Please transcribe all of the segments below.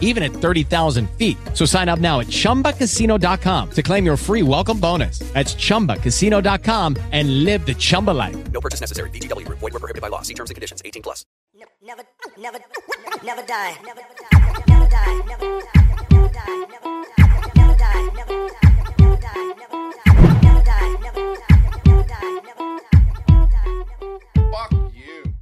even at 30,000 feet. So sign up now at chumbacasino.com to claim your free welcome bonus. That's chumbacasino.com and live the Chumba life. No purchase necessary. VGW Group. Void were prohibited by law. See terms and conditions. 18 plus. Never, never, never die. Never die. Never die. Never die. Never die. Never die. Never die. Never die. Never die. Never die. Never die. Never die. Never die. Fuck you.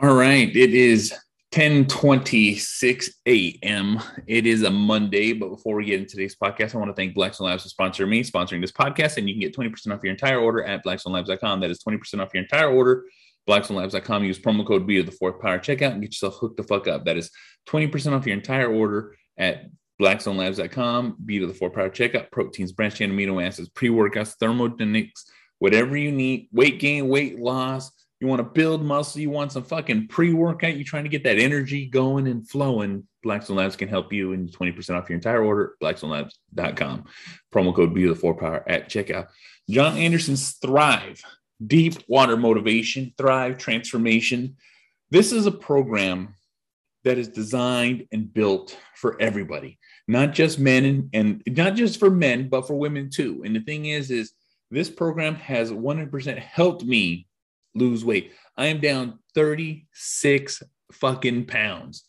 All right. It is 1026 a.m. It is a Monday, but before we get into today's podcast, I want to thank Blackstone Labs for sponsoring me, sponsoring this podcast, and you can get 20% off your entire order at blackstonelabs.com. That is 20% off your entire order. Blackstonelabs.com. Use promo code B of the fourth power checkout and get yourself hooked the fuck up. That is 20% off your entire order at blackstonelabs.com. B to the fourth power checkout. Proteins, branched chain amino acids, pre-workouts, thermodynamics, whatever you need, weight gain, weight loss. You want to build muscle, you want some fucking pre-workout, you're trying to get that energy going and flowing. Blackstone Labs can help you and 20% off your entire order, blackstonelabs.com. Promo code B to the four power at checkout. John Anderson's Thrive, deep water motivation, Thrive transformation. This is a program that is designed and built for everybody, not just men and, and not just for men, but for women too. And the thing is, is this program has 100% helped me lose weight. I am down 36 fucking pounds.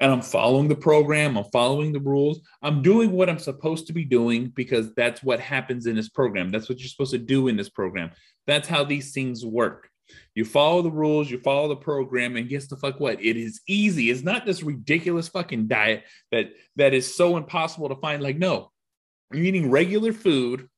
And I'm following the program, I'm following the rules. I'm doing what I'm supposed to be doing because that's what happens in this program. That's what you're supposed to do in this program. That's how these things work. You follow the rules, you follow the program, and guess the fuck what? It is easy. It's not this ridiculous fucking diet that that is so impossible to find. Like, no, you're eating regular food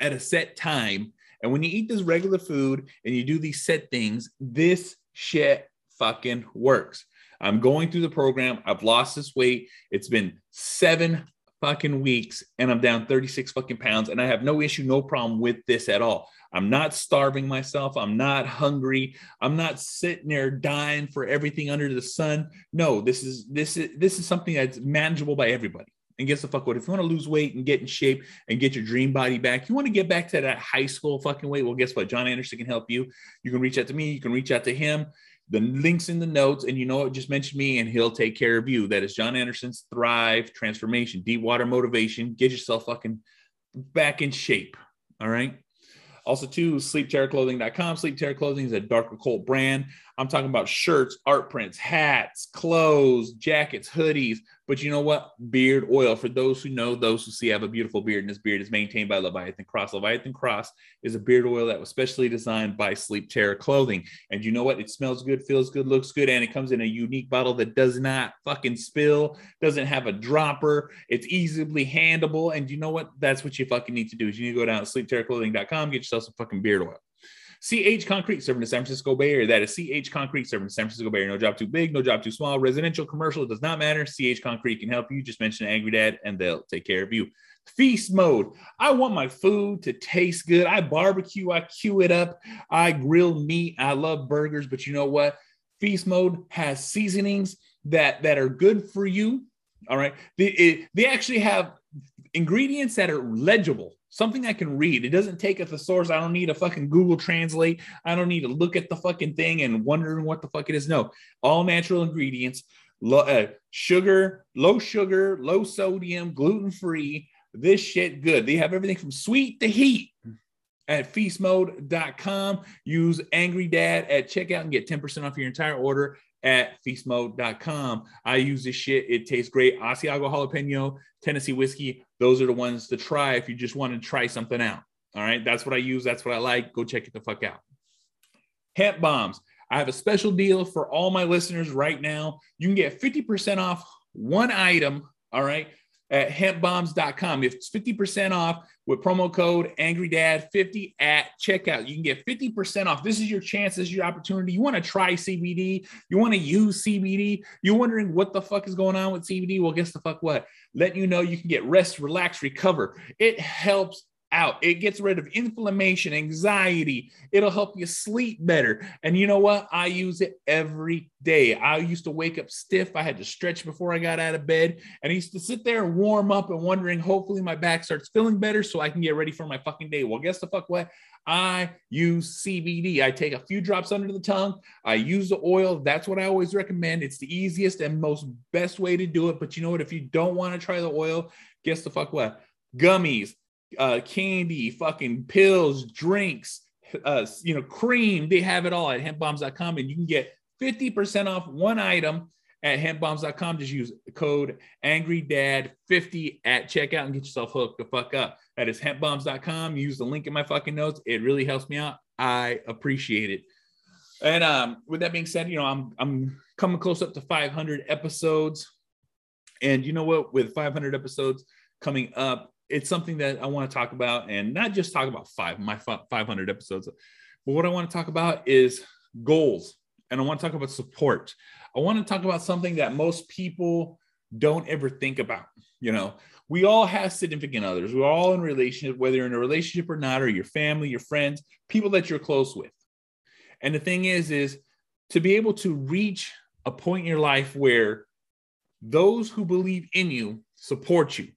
at a set time. And when you eat this regular food and you do these set things, this shit fucking works. I'm going through the program. I've lost this weight. It's been seven fucking weeks and I'm down 36 fucking pounds. And I have no issue, no problem with this at all. I'm not starving myself. I'm not hungry. I'm not sitting there dying for everything under the sun. No, this is this is this is something that's manageable by everybody. And guess the fuck what? If you want to lose weight and get in shape and get your dream body back, you want to get back to that high school fucking weight. Well, guess what? John Anderson can help you. You can reach out to me. You can reach out to him. The links in the notes, and you know what? Just mention me, and he'll take care of you. That is John Anderson's Thrive Transformation, Deep Water Motivation. Get yourself fucking back in shape. All right. Also, too, sleepterrorclothing.com. Sleep Terror Clothing is a dark occult brand. I'm talking about shirts, art prints, hats, clothes, jackets, hoodies. But you know what? Beard oil. For those who know, those who see, I have a beautiful beard, and this beard is maintained by Leviathan Cross. Leviathan Cross is a beard oil that was specially designed by Sleep Terror Clothing. And you know what? It smells good, feels good, looks good, and it comes in a unique bottle that does not fucking spill, doesn't have a dropper. It's easily handable. And you know what? That's what you fucking need to do. Is you need to go down to sleepterrorclothing.com, get yourself some fucking beard oil. CH Concrete serving the San Francisco Bay Area. That is CH Concrete serving the San Francisco Bay Area. No job too big, no job too small. Residential, commercial, it does not matter. CH Concrete can help you. Just mention Angry Dad and they'll take care of you. Feast mode. I want my food to taste good. I barbecue, I queue it up, I grill meat. I love burgers, but you know what? Feast mode has seasonings that that are good for you. All right. They, it, they actually have ingredients that are legible, something I can read. It doesn't take a thesaurus. I don't need a fucking Google Translate. I don't need to look at the fucking thing and wondering what the fuck it is. No, all natural ingredients, low, uh, sugar, low sugar, low sodium, gluten free. This shit good. They have everything from sweet to heat at feastmode.com. Use Angry Dad at checkout and get 10% off your entire order at feastmode.com. I use this shit. It tastes great. Asiago jalapeno, Tennessee whiskey. Those are the ones to try if you just want to try something out. All right. That's what I use. That's what I like. Go check it the fuck out. Hemp bombs. I have a special deal for all my listeners right now. You can get 50% off one item. All right at hempbombs.com. It's 50% off with promo code AngryDad50 at checkout. You can get 50% off. This is your chance. This is your opportunity. You want to try CBD. You want to use CBD. You're wondering what the fuck is going on with CBD. Well, guess the fuck what? Let you know you can get rest, relax, recover. It helps out. It gets rid of inflammation, anxiety. It'll help you sleep better. And you know what? I use it every day. I used to wake up stiff. I had to stretch before I got out of bed. And I used to sit there and warm up and wondering, hopefully, my back starts feeling better so I can get ready for my fucking day. Well, guess the fuck what? I use CBD. I take a few drops under the tongue. I use the oil. That's what I always recommend. It's the easiest and most best way to do it. But you know what? If you don't want to try the oil, guess the fuck what? Gummies, uh, candy, fucking pills, drinks, uh, you know, cream. They have it all at hempbombs.com and you can get 50% off one item at hempbombs.com. Just use code angrydad50 at checkout and get yourself hooked the fuck up. That is hempbombs.com. Use the link in my fucking notes. It really helps me out. I appreciate it. And um, with that being said, you know, I'm I'm coming close up to 500 episodes. And you know what? With 500 episodes coming up, it's something that I want to talk about and not just talk about five, my 500 episodes, but what I want to talk about is goals. And I want to talk about support. I want to talk about something that most people don't ever think about. You know, we all have significant others. We're all in relationship, whether you're in a relationship or not, or your family, your friends, people that you're close with. And the thing is, is to be able to reach a point in your life where those who believe in you support you.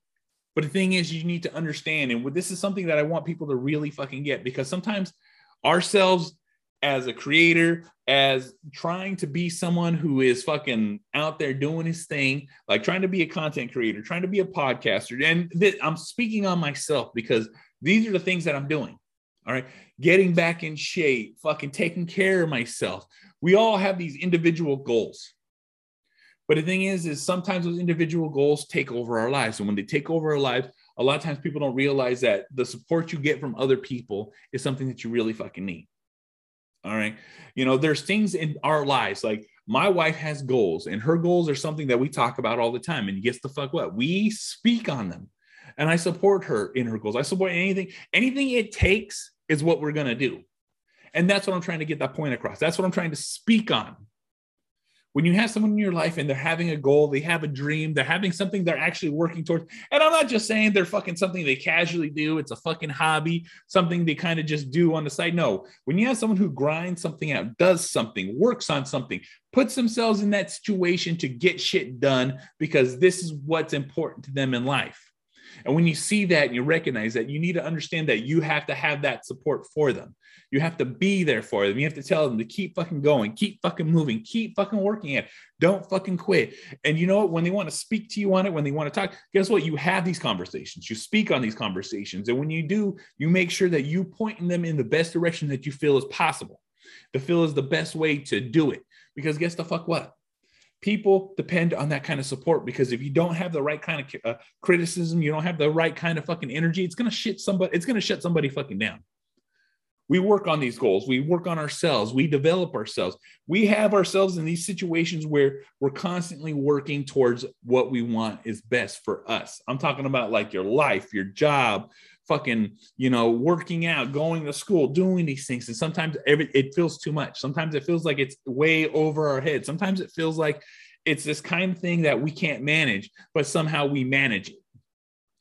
But the thing is, you need to understand, and this is something that I want people to really fucking get because sometimes ourselves as a creator, as trying to be someone who is fucking out there doing his thing, like trying to be a content creator, trying to be a podcaster. And th- I'm speaking on myself because these are the things that I'm doing. All right. Getting back in shape, fucking taking care of myself. We all have these individual goals. But the thing is, is sometimes those individual goals take over our lives. And when they take over our lives, a lot of times people don't realize that the support you get from other people is something that you really fucking need. All right. You know, there's things in our lives like my wife has goals, and her goals are something that we talk about all the time. And guess the fuck what? We speak on them. And I support her in her goals. I support anything, anything it takes is what we're going to do. And that's what I'm trying to get that point across. That's what I'm trying to speak on when you have someone in your life and they're having a goal, they have a dream, they're having something they're actually working towards. And I'm not just saying they're fucking something they casually do, it's a fucking hobby, something they kind of just do on the side. No, when you have someone who grinds something out, does something, works on something, puts themselves in that situation to get shit done because this is what's important to them in life. And when you see that and you recognize that, you need to understand that you have to have that support for them. You have to be there for them. You have to tell them to keep fucking going, keep fucking moving, keep fucking working it. Don't fucking quit. And you know what? When they want to speak to you on it, when they want to talk, guess what? You have these conversations. You speak on these conversations. And when you do, you make sure that you point them in the best direction that you feel is possible. The feel is the best way to do it. Because guess the fuck what? People depend on that kind of support because if you don't have the right kind of uh, criticism, you don't have the right kind of fucking energy, it's going to shit somebody, it's going to shut somebody fucking down. We work on these goals. We work on ourselves. We develop ourselves. We have ourselves in these situations where we're constantly working towards what we want is best for us. I'm talking about like your life, your job, fucking, you know, working out, going to school, doing these things. And sometimes every, it feels too much. Sometimes it feels like it's way over our head. Sometimes it feels like it's this kind of thing that we can't manage, but somehow we manage it.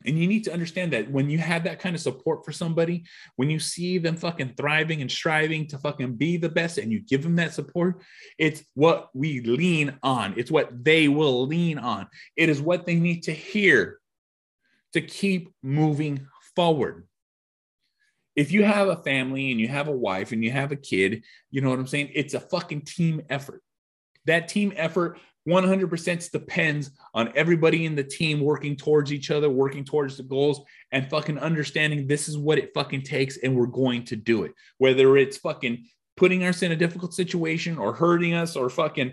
And you need to understand that when you have that kind of support for somebody, when you see them fucking thriving and striving to fucking be the best and you give them that support, it's what we lean on. It's what they will lean on. It is what they need to hear to keep moving forward. If you have a family and you have a wife and you have a kid, you know what I'm saying? It's a fucking team effort. That team effort 100% depends on everybody in the team working towards each other, working towards the goals, and fucking understanding this is what it fucking takes, and we're going to do it. Whether it's fucking putting us in a difficult situation or hurting us or fucking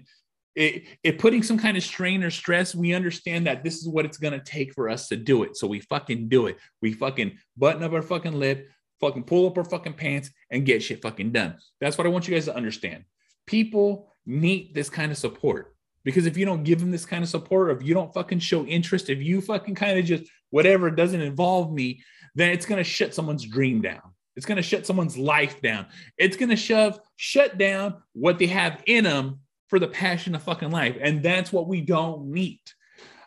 it, it putting some kind of strain or stress, we understand that this is what it's gonna take for us to do it. So we fucking do it. We fucking button up our fucking lip, fucking pull up our fucking pants, and get shit fucking done. That's what I want you guys to understand. People need this kind of support because if you don't give them this kind of support, if you don't fucking show interest, if you fucking kind of just whatever doesn't involve me, then it's gonna shut someone's dream down. It's gonna shut someone's life down. It's gonna shove shut down what they have in them for the passion of fucking life, and that's what we don't need.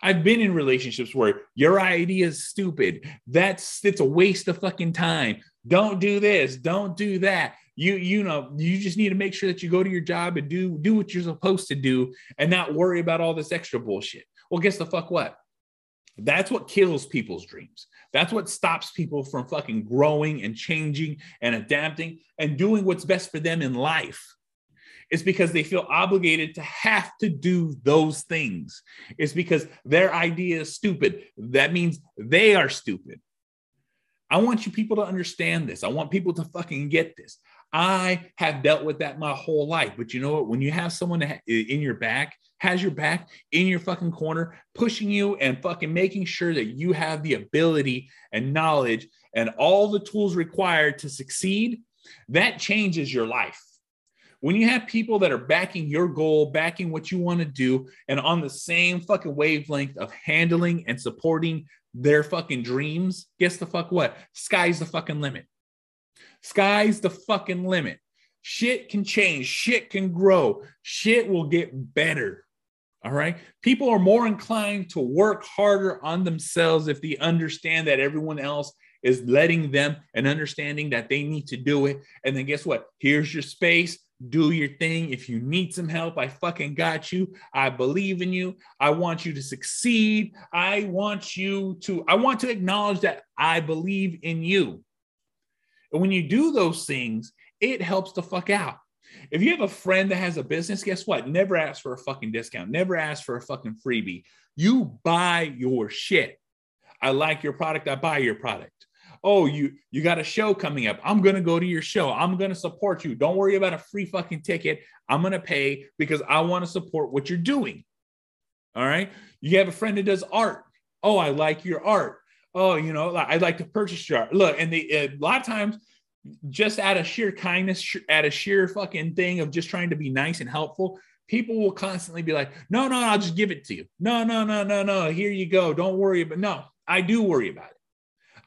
I've been in relationships where your idea is stupid. That's it's a waste of fucking time. Don't do this. Don't do that. You you know you just need to make sure that you go to your job and do do what you're supposed to do and not worry about all this extra bullshit. Well, guess the fuck what? That's what kills people's dreams. That's what stops people from fucking growing and changing and adapting and doing what's best for them in life. It's because they feel obligated to have to do those things. It's because their idea is stupid. That means they are stupid. I want you people to understand this. I want people to fucking get this. I have dealt with that my whole life. But you know what? When you have someone in your back, has your back in your fucking corner, pushing you and fucking making sure that you have the ability and knowledge and all the tools required to succeed, that changes your life. When you have people that are backing your goal, backing what you want to do, and on the same fucking wavelength of handling and supporting their fucking dreams, guess the fuck what? Sky's the fucking limit. Sky's the fucking limit. Shit can change, shit can grow, shit will get better. All right. People are more inclined to work harder on themselves if they understand that everyone else is letting them and understanding that they need to do it. And then guess what? Here's your space. Do your thing. If you need some help, I fucking got you. I believe in you. I want you to succeed. I want you to, I want to acknowledge that I believe in you. And when you do those things, it helps the fuck out. If you have a friend that has a business, guess what? Never ask for a fucking discount. Never ask for a fucking freebie. You buy your shit. I like your product. I buy your product. Oh, you you got a show coming up. I'm gonna go to your show. I'm gonna support you. Don't worry about a free fucking ticket. I'm gonna pay because I want to support what you're doing. All right. You have a friend that does art. Oh, I like your art oh, you know, I'd like to purchase your art. Look, and the, a lot of times, just out of sheer kindness, out of sheer fucking thing of just trying to be nice and helpful, people will constantly be like, no, no, I'll just give it to you. No, no, no, no, no. Here you go. Don't worry about. No, I do worry about it.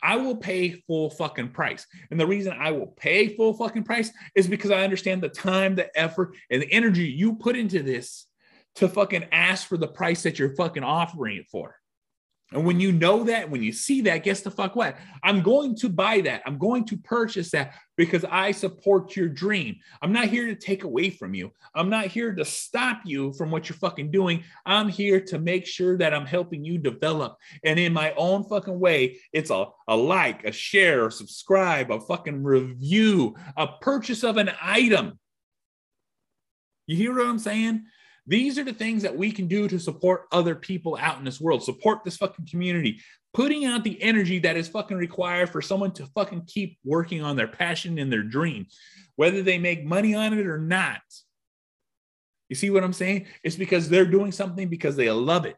I will pay full fucking price. And the reason I will pay full fucking price is because I understand the time, the effort, and the energy you put into this to fucking ask for the price that you're fucking offering it for. And when you know that, when you see that, guess the fuck what? I'm going to buy that. I'm going to purchase that because I support your dream. I'm not here to take away from you. I'm not here to stop you from what you're fucking doing. I'm here to make sure that I'm helping you develop. And in my own fucking way, it's a, a like, a share, a subscribe, a fucking review, a purchase of an item. You hear what I'm saying? These are the things that we can do to support other people out in this world, support this fucking community, putting out the energy that is fucking required for someone to fucking keep working on their passion and their dream, whether they make money on it or not. You see what I'm saying? It's because they're doing something because they love it.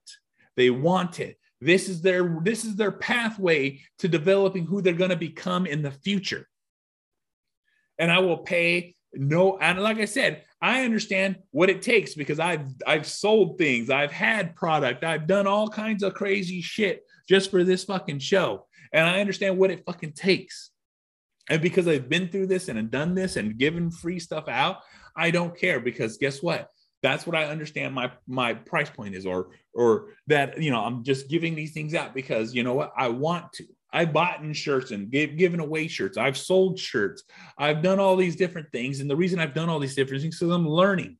They want it. This is their this is their pathway to developing who they're going to become in the future. And I will pay no and like I said, I understand what it takes because I've I've sold things, I've had product, I've done all kinds of crazy shit just for this fucking show. And I understand what it fucking takes. And because I've been through this and done this and given free stuff out, I don't care because guess what? That's what I understand my my price point is, or or that you know I'm just giving these things out because you know what I want to. I bought in shirts and given away shirts. I've sold shirts. I've done all these different things. And the reason I've done all these different things is because I'm learning.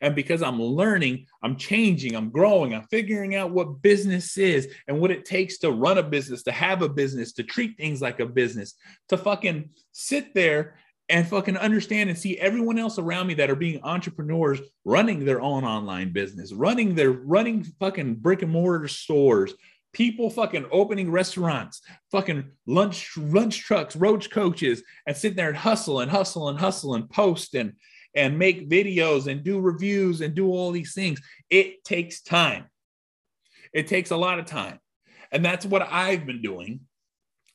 And because I'm learning, I'm changing, I'm growing, I'm figuring out what business is and what it takes to run a business, to have a business, to treat things like a business, to fucking sit there and fucking understand and see everyone else around me that are being entrepreneurs running their own online business, running their running fucking brick and mortar stores, people fucking opening restaurants, fucking lunch lunch trucks, roach coaches, and sit there and hustle and hustle and hustle and post and and make videos and do reviews and do all these things. It takes time. It takes a lot of time. And that's what I've been doing.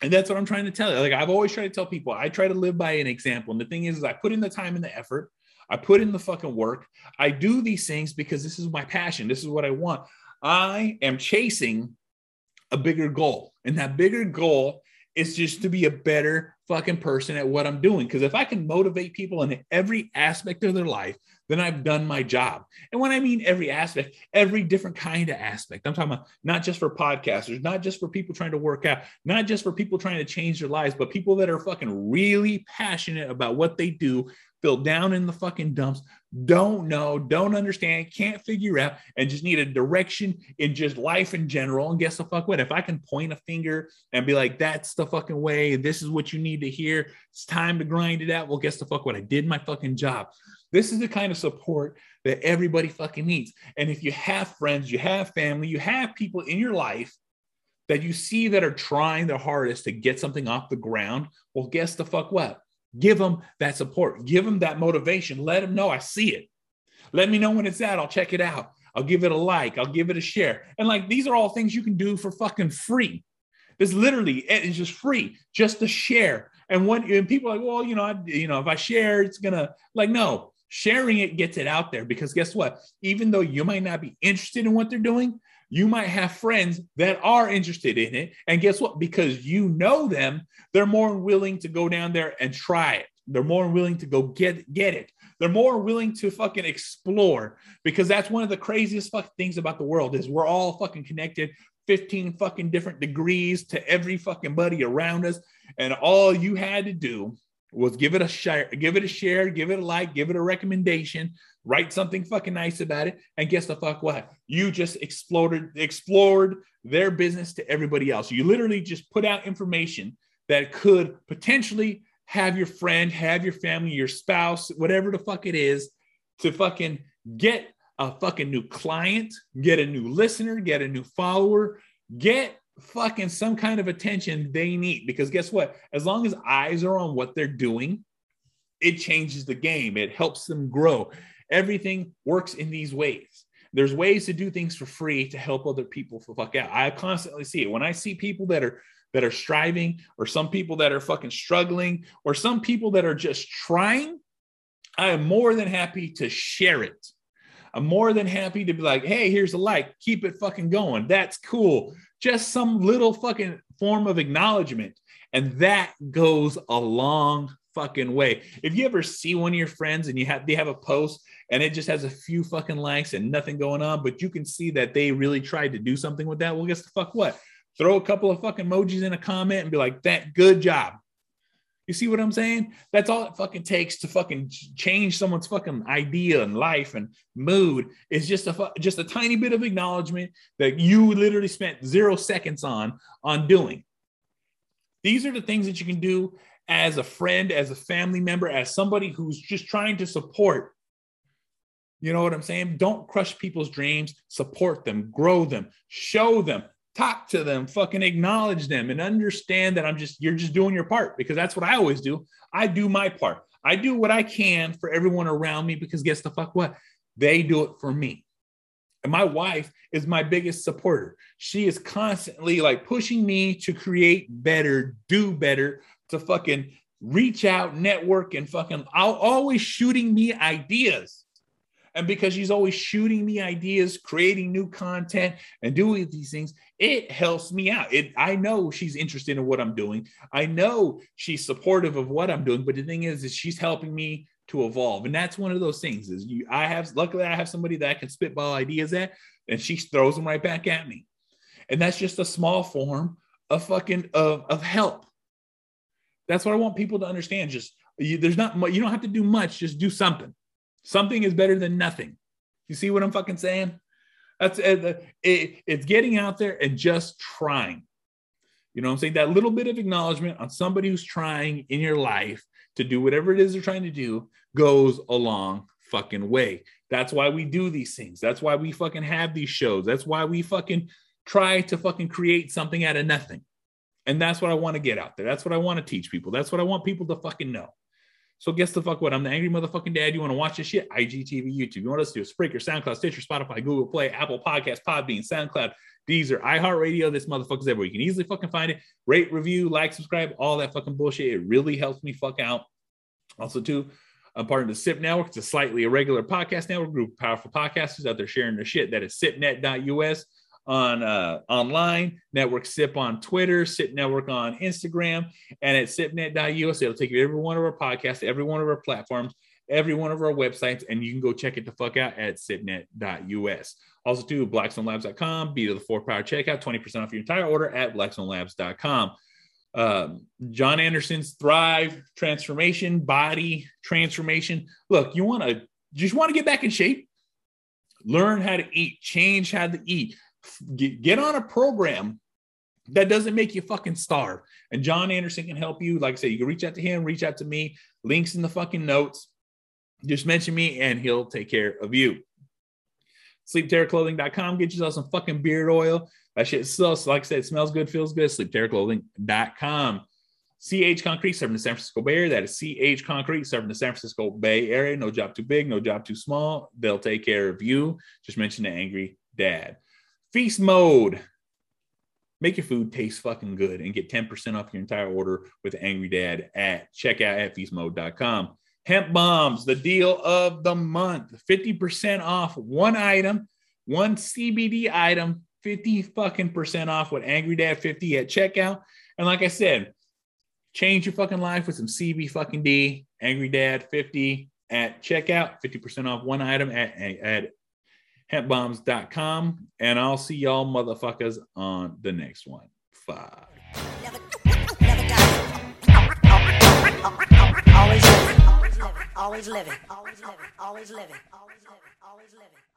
And that's what I'm trying to tell you. Like I've always tried to tell people, I try to live by an example. And the thing is, is I put in the time and the effort. I put in the fucking work. I do these things because this is my passion. This is what I want. I am chasing a bigger goal. And that bigger goal is just to be a better fucking person at what I'm doing. Because if I can motivate people in every aspect of their life then I've done my job. And when I mean every aspect, every different kind of aspect, I'm talking about not just for podcasters, not just for people trying to work out, not just for people trying to change their lives, but people that are fucking really passionate about what they do, feel down in the fucking dumps, don't know, don't understand, can't figure out, and just need a direction in just life in general. And guess the fuck what? If I can point a finger and be like, that's the fucking way, this is what you need to hear, it's time to grind it out. Well, guess the fuck what? I did my fucking job. This is the kind of support that everybody fucking needs. And if you have friends, you have family, you have people in your life that you see that are trying their hardest to get something off the ground, well, guess the fuck what? Give them that support, give them that motivation. Let them know I see it. Let me know when it's out. I'll check it out. I'll give it a like. I'll give it a share. And like these are all things you can do for fucking free. It's literally it's just free, just to share. And when and people are like, well, you know, I, you know, if I share, it's gonna like no sharing it gets it out there because guess what? Even though you might not be interested in what they're doing, you might have friends that are interested in it. And guess what? Because you know them, they're more willing to go down there and try it. They're more willing to go get get it. They're more willing to fucking explore because that's one of the craziest fucking things about the world is we're all fucking connected 15 fucking different degrees to every fucking buddy around us and all you had to do was give it a share, give it a share, give it a like, give it a recommendation, write something fucking nice about it, and guess the fuck what? You just explored explored their business to everybody else. You literally just put out information that could potentially have your friend, have your family, your spouse, whatever the fuck it is, to fucking get a fucking new client, get a new listener, get a new follower, get fucking some kind of attention they need because guess what? As long as eyes are on what they're doing, it changes the game. It helps them grow. Everything works in these ways. There's ways to do things for free to help other people fuck out. I constantly see it when I see people that are that are striving, or some people that are fucking struggling, or some people that are just trying. I am more than happy to share it. I'm more than happy to be like, hey, here's a like, keep it fucking going. That's cool just some little fucking form of acknowledgement. And that goes a long fucking way. If you ever see one of your friends and you have they have a post and it just has a few fucking likes and nothing going on, but you can see that they really tried to do something with that. Well, guess the fuck what? Throw a couple of fucking emojis in a comment and be like, that good job. You see what I'm saying? That's all it fucking takes to fucking change someone's fucking idea and life and mood. Is just a just a tiny bit of acknowledgement that you literally spent zero seconds on on doing. These are the things that you can do as a friend, as a family member, as somebody who's just trying to support. You know what I'm saying? Don't crush people's dreams. Support them, grow them, show them talk to them, fucking acknowledge them, and understand that I'm just, you're just doing your part because that's what I always do. I do my part. I do what I can for everyone around me because guess the fuck what? They do it for me. And my wife is my biggest supporter. She is constantly like pushing me to create better, do better, to fucking reach out, network, and fucking always shooting me ideas and because she's always shooting me ideas, creating new content, and doing these things, it helps me out. It I know she's interested in what I'm doing. I know she's supportive of what I'm doing. But the thing is, is she's helping me to evolve. And that's one of those things is you I have luckily I have somebody that I can spitball ideas at, and she throws them right back at me. And that's just a small form of fucking of, of help. That's what I want people to understand. Just you, there's not you don't have to do much, just do something. Something is better than nothing. You see what I'm fucking saying? That's it, it, it's getting out there and just trying. You know what I'm saying? That little bit of acknowledgement on somebody who's trying in your life to do whatever it is they're trying to do goes a long fucking way. That's why we do these things. That's why we fucking have these shows. That's why we fucking try to fucking create something out of nothing. And that's what I want to get out there. That's what I want to teach people. That's what I want people to fucking know. So guess the fuck what? I'm the angry motherfucking dad. You want to watch this shit? IGTV, YouTube. You want us to do Spreaker, SoundCloud, Stitcher, Spotify, Google Play, Apple Podcast, Podbean, SoundCloud, Deezer, iHeartRadio. This motherfucker's everywhere. You can easily fucking find it. Rate, review, like, subscribe, all that fucking bullshit. It really helps me fuck out. Also, too, I'm part of the SIP network. It's a slightly irregular podcast network group of powerful podcasters out there sharing their shit. That is sipnet.us on uh, online, Network SIP on Twitter, SIP Network on Instagram, and at sipnet.us. It'll take you to every one of our podcasts, every one of our platforms. every one of our websites, and you can go check it the fuck out at sipnet.us. Also, to blackstonelabs.com, be to the fourth power checkout, 20% off your entire order at blackstonelabs.com. Um, John Anderson's Thrive transformation, body transformation. Look, you want to just want to get back in shape, learn how to eat, change how to eat, get, on a program that doesn't make you fucking starve. And John Anderson can help you. Like I said, you can reach out to him, reach out to me. Links in the fucking notes. Just mention me and he'll take care of you. SleepTerrorClothing.com. Get yourself some fucking beard oil. That shit smells, like I said, smells good, feels good. SleepTerrorClothing.com. CH Concrete serving the San Francisco Bay Area. That is CH Concrete serving the San Francisco Bay Area. No job too big, no job too small. They'll take care of you. Just mention the angry dad. Feast mode. Make your food taste fucking good and get 10% off your entire order with Angry Dad at checkout at feastmode.com. Hemp Bombs, the deal of the month. 50% off one item, one CBD item, 50 fucking percent off with Angry Dad 50 at checkout. And like I said, change your fucking life with some CB fucking D, Angry Dad 50 at checkout, 50% off one item at, at hempbombs.com. And I'll see y'all motherfuckers on the next one. Die. Always living. Always living. Always living. Always living. Always living. Always living.